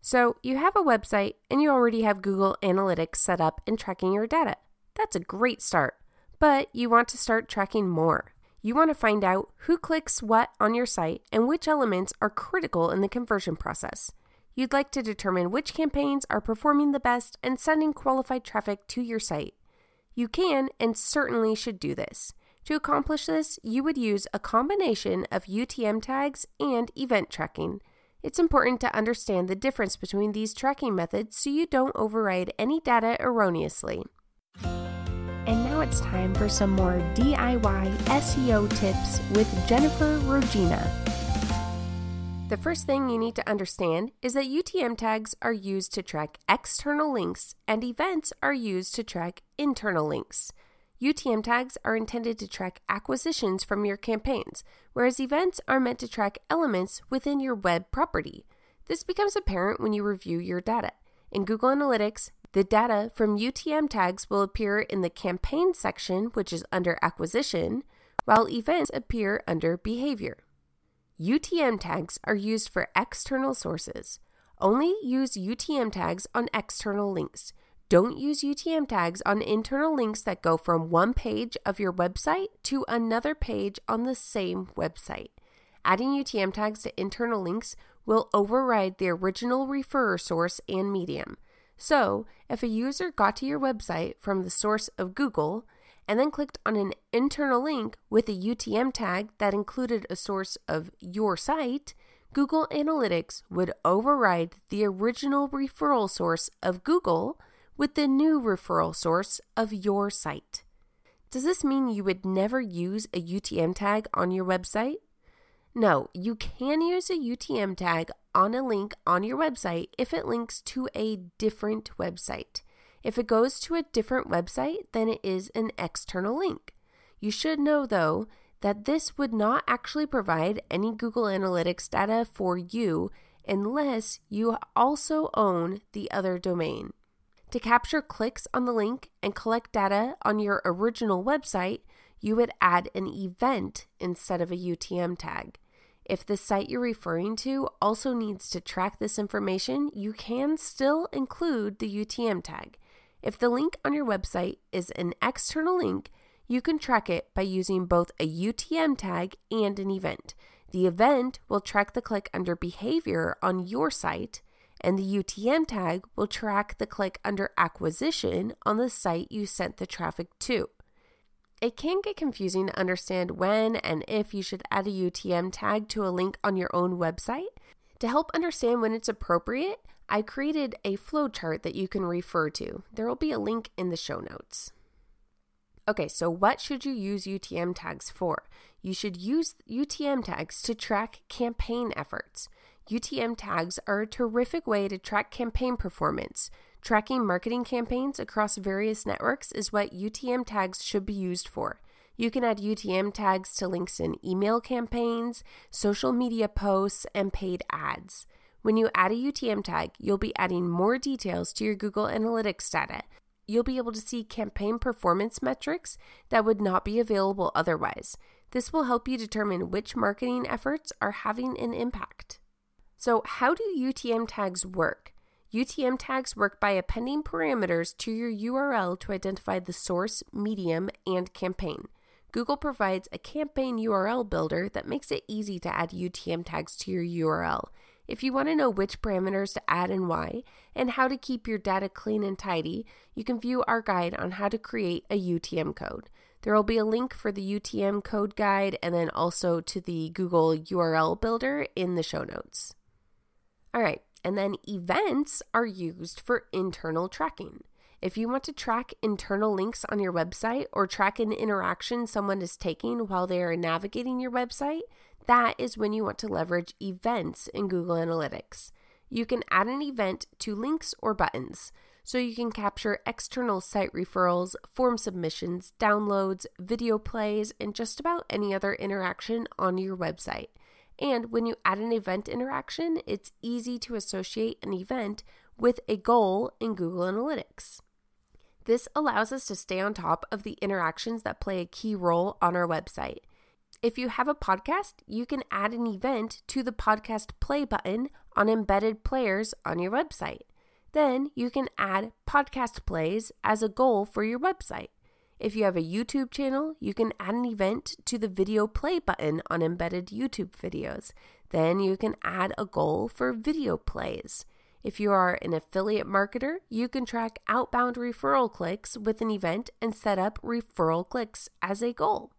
So, you have a website and you already have Google Analytics set up and tracking your data. That's a great start. But you want to start tracking more. You want to find out who clicks what on your site and which elements are critical in the conversion process. You'd like to determine which campaigns are performing the best and sending qualified traffic to your site. You can and certainly should do this. To accomplish this, you would use a combination of UTM tags and event tracking. It's important to understand the difference between these tracking methods so you don't override any data erroneously. And now it's time for some more DIY SEO tips with Jennifer Rogina. The first thing you need to understand is that UTM tags are used to track external links and events are used to track internal links. UTM tags are intended to track acquisitions from your campaigns, whereas events are meant to track elements within your web property. This becomes apparent when you review your data. In Google Analytics, the data from UTM tags will appear in the campaign section, which is under acquisition, while events appear under behavior. UTM tags are used for external sources. Only use UTM tags on external links. Don't use UTM tags on internal links that go from one page of your website to another page on the same website. Adding UTM tags to internal links will override the original referrer source and medium. So, if a user got to your website from the source of Google and then clicked on an internal link with a UTM tag that included a source of your site, Google Analytics would override the original referral source of Google with the new referral source of your site. Does this mean you would never use a UTM tag on your website? No, you can use a UTM tag on a link on your website if it links to a different website. If it goes to a different website, then it is an external link. You should know, though, that this would not actually provide any Google Analytics data for you unless you also own the other domain. To capture clicks on the link and collect data on your original website, you would add an event instead of a UTM tag. If the site you're referring to also needs to track this information, you can still include the UTM tag. If the link on your website is an external link, you can track it by using both a UTM tag and an event. The event will track the click under behavior on your site, and the UTM tag will track the click under acquisition on the site you sent the traffic to. It can get confusing to understand when and if you should add a UTM tag to a link on your own website. To help understand when it's appropriate, I created a flowchart that you can refer to. There will be a link in the show notes. Okay, so what should you use UTM tags for? You should use UTM tags to track campaign efforts. UTM tags are a terrific way to track campaign performance. Tracking marketing campaigns across various networks is what UTM tags should be used for. You can add UTM tags to links in email campaigns, social media posts, and paid ads. When you add a UTM tag, you'll be adding more details to your Google Analytics data. You'll be able to see campaign performance metrics that would not be available otherwise. This will help you determine which marketing efforts are having an impact. So, how do UTM tags work? UTM tags work by appending parameters to your URL to identify the source, medium, and campaign. Google provides a campaign URL builder that makes it easy to add UTM tags to your URL. If you want to know which parameters to add and why, and how to keep your data clean and tidy, you can view our guide on how to create a UTM code. There will be a link for the UTM code guide and then also to the Google URL builder in the show notes. All right, and then events are used for internal tracking. If you want to track internal links on your website or track an interaction someone is taking while they are navigating your website, that is when you want to leverage events in Google Analytics. You can add an event to links or buttons, so you can capture external site referrals, form submissions, downloads, video plays, and just about any other interaction on your website. And when you add an event interaction, it's easy to associate an event with a goal in Google Analytics. This allows us to stay on top of the interactions that play a key role on our website. If you have a podcast, you can add an event to the podcast play button on embedded players on your website. Then you can add podcast plays as a goal for your website. If you have a YouTube channel, you can add an event to the video play button on embedded YouTube videos. Then you can add a goal for video plays. If you are an affiliate marketer, you can track outbound referral clicks with an event and set up referral clicks as a goal.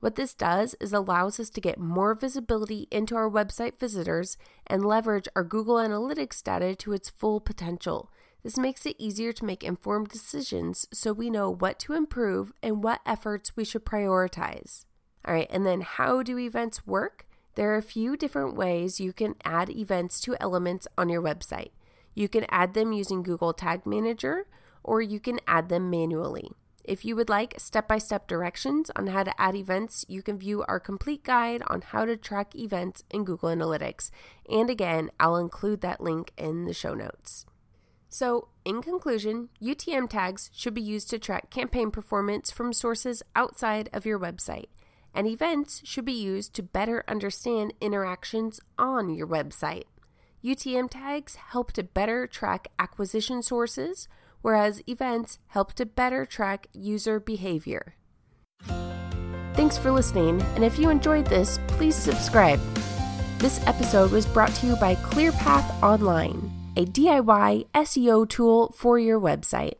What this does is allows us to get more visibility into our website visitors and leverage our Google Analytics data to its full potential. This makes it easier to make informed decisions so we know what to improve and what efforts we should prioritize. All right, and then how do events work? There are a few different ways you can add events to elements on your website. You can add them using Google Tag Manager or you can add them manually. If you would like step by step directions on how to add events, you can view our complete guide on how to track events in Google Analytics. And again, I'll include that link in the show notes. So, in conclusion, UTM tags should be used to track campaign performance from sources outside of your website, and events should be used to better understand interactions on your website. UTM tags help to better track acquisition sources, whereas events help to better track user behavior. Thanks for listening, and if you enjoyed this, please subscribe. This episode was brought to you by ClearPath Online a DIY SEO tool for your website.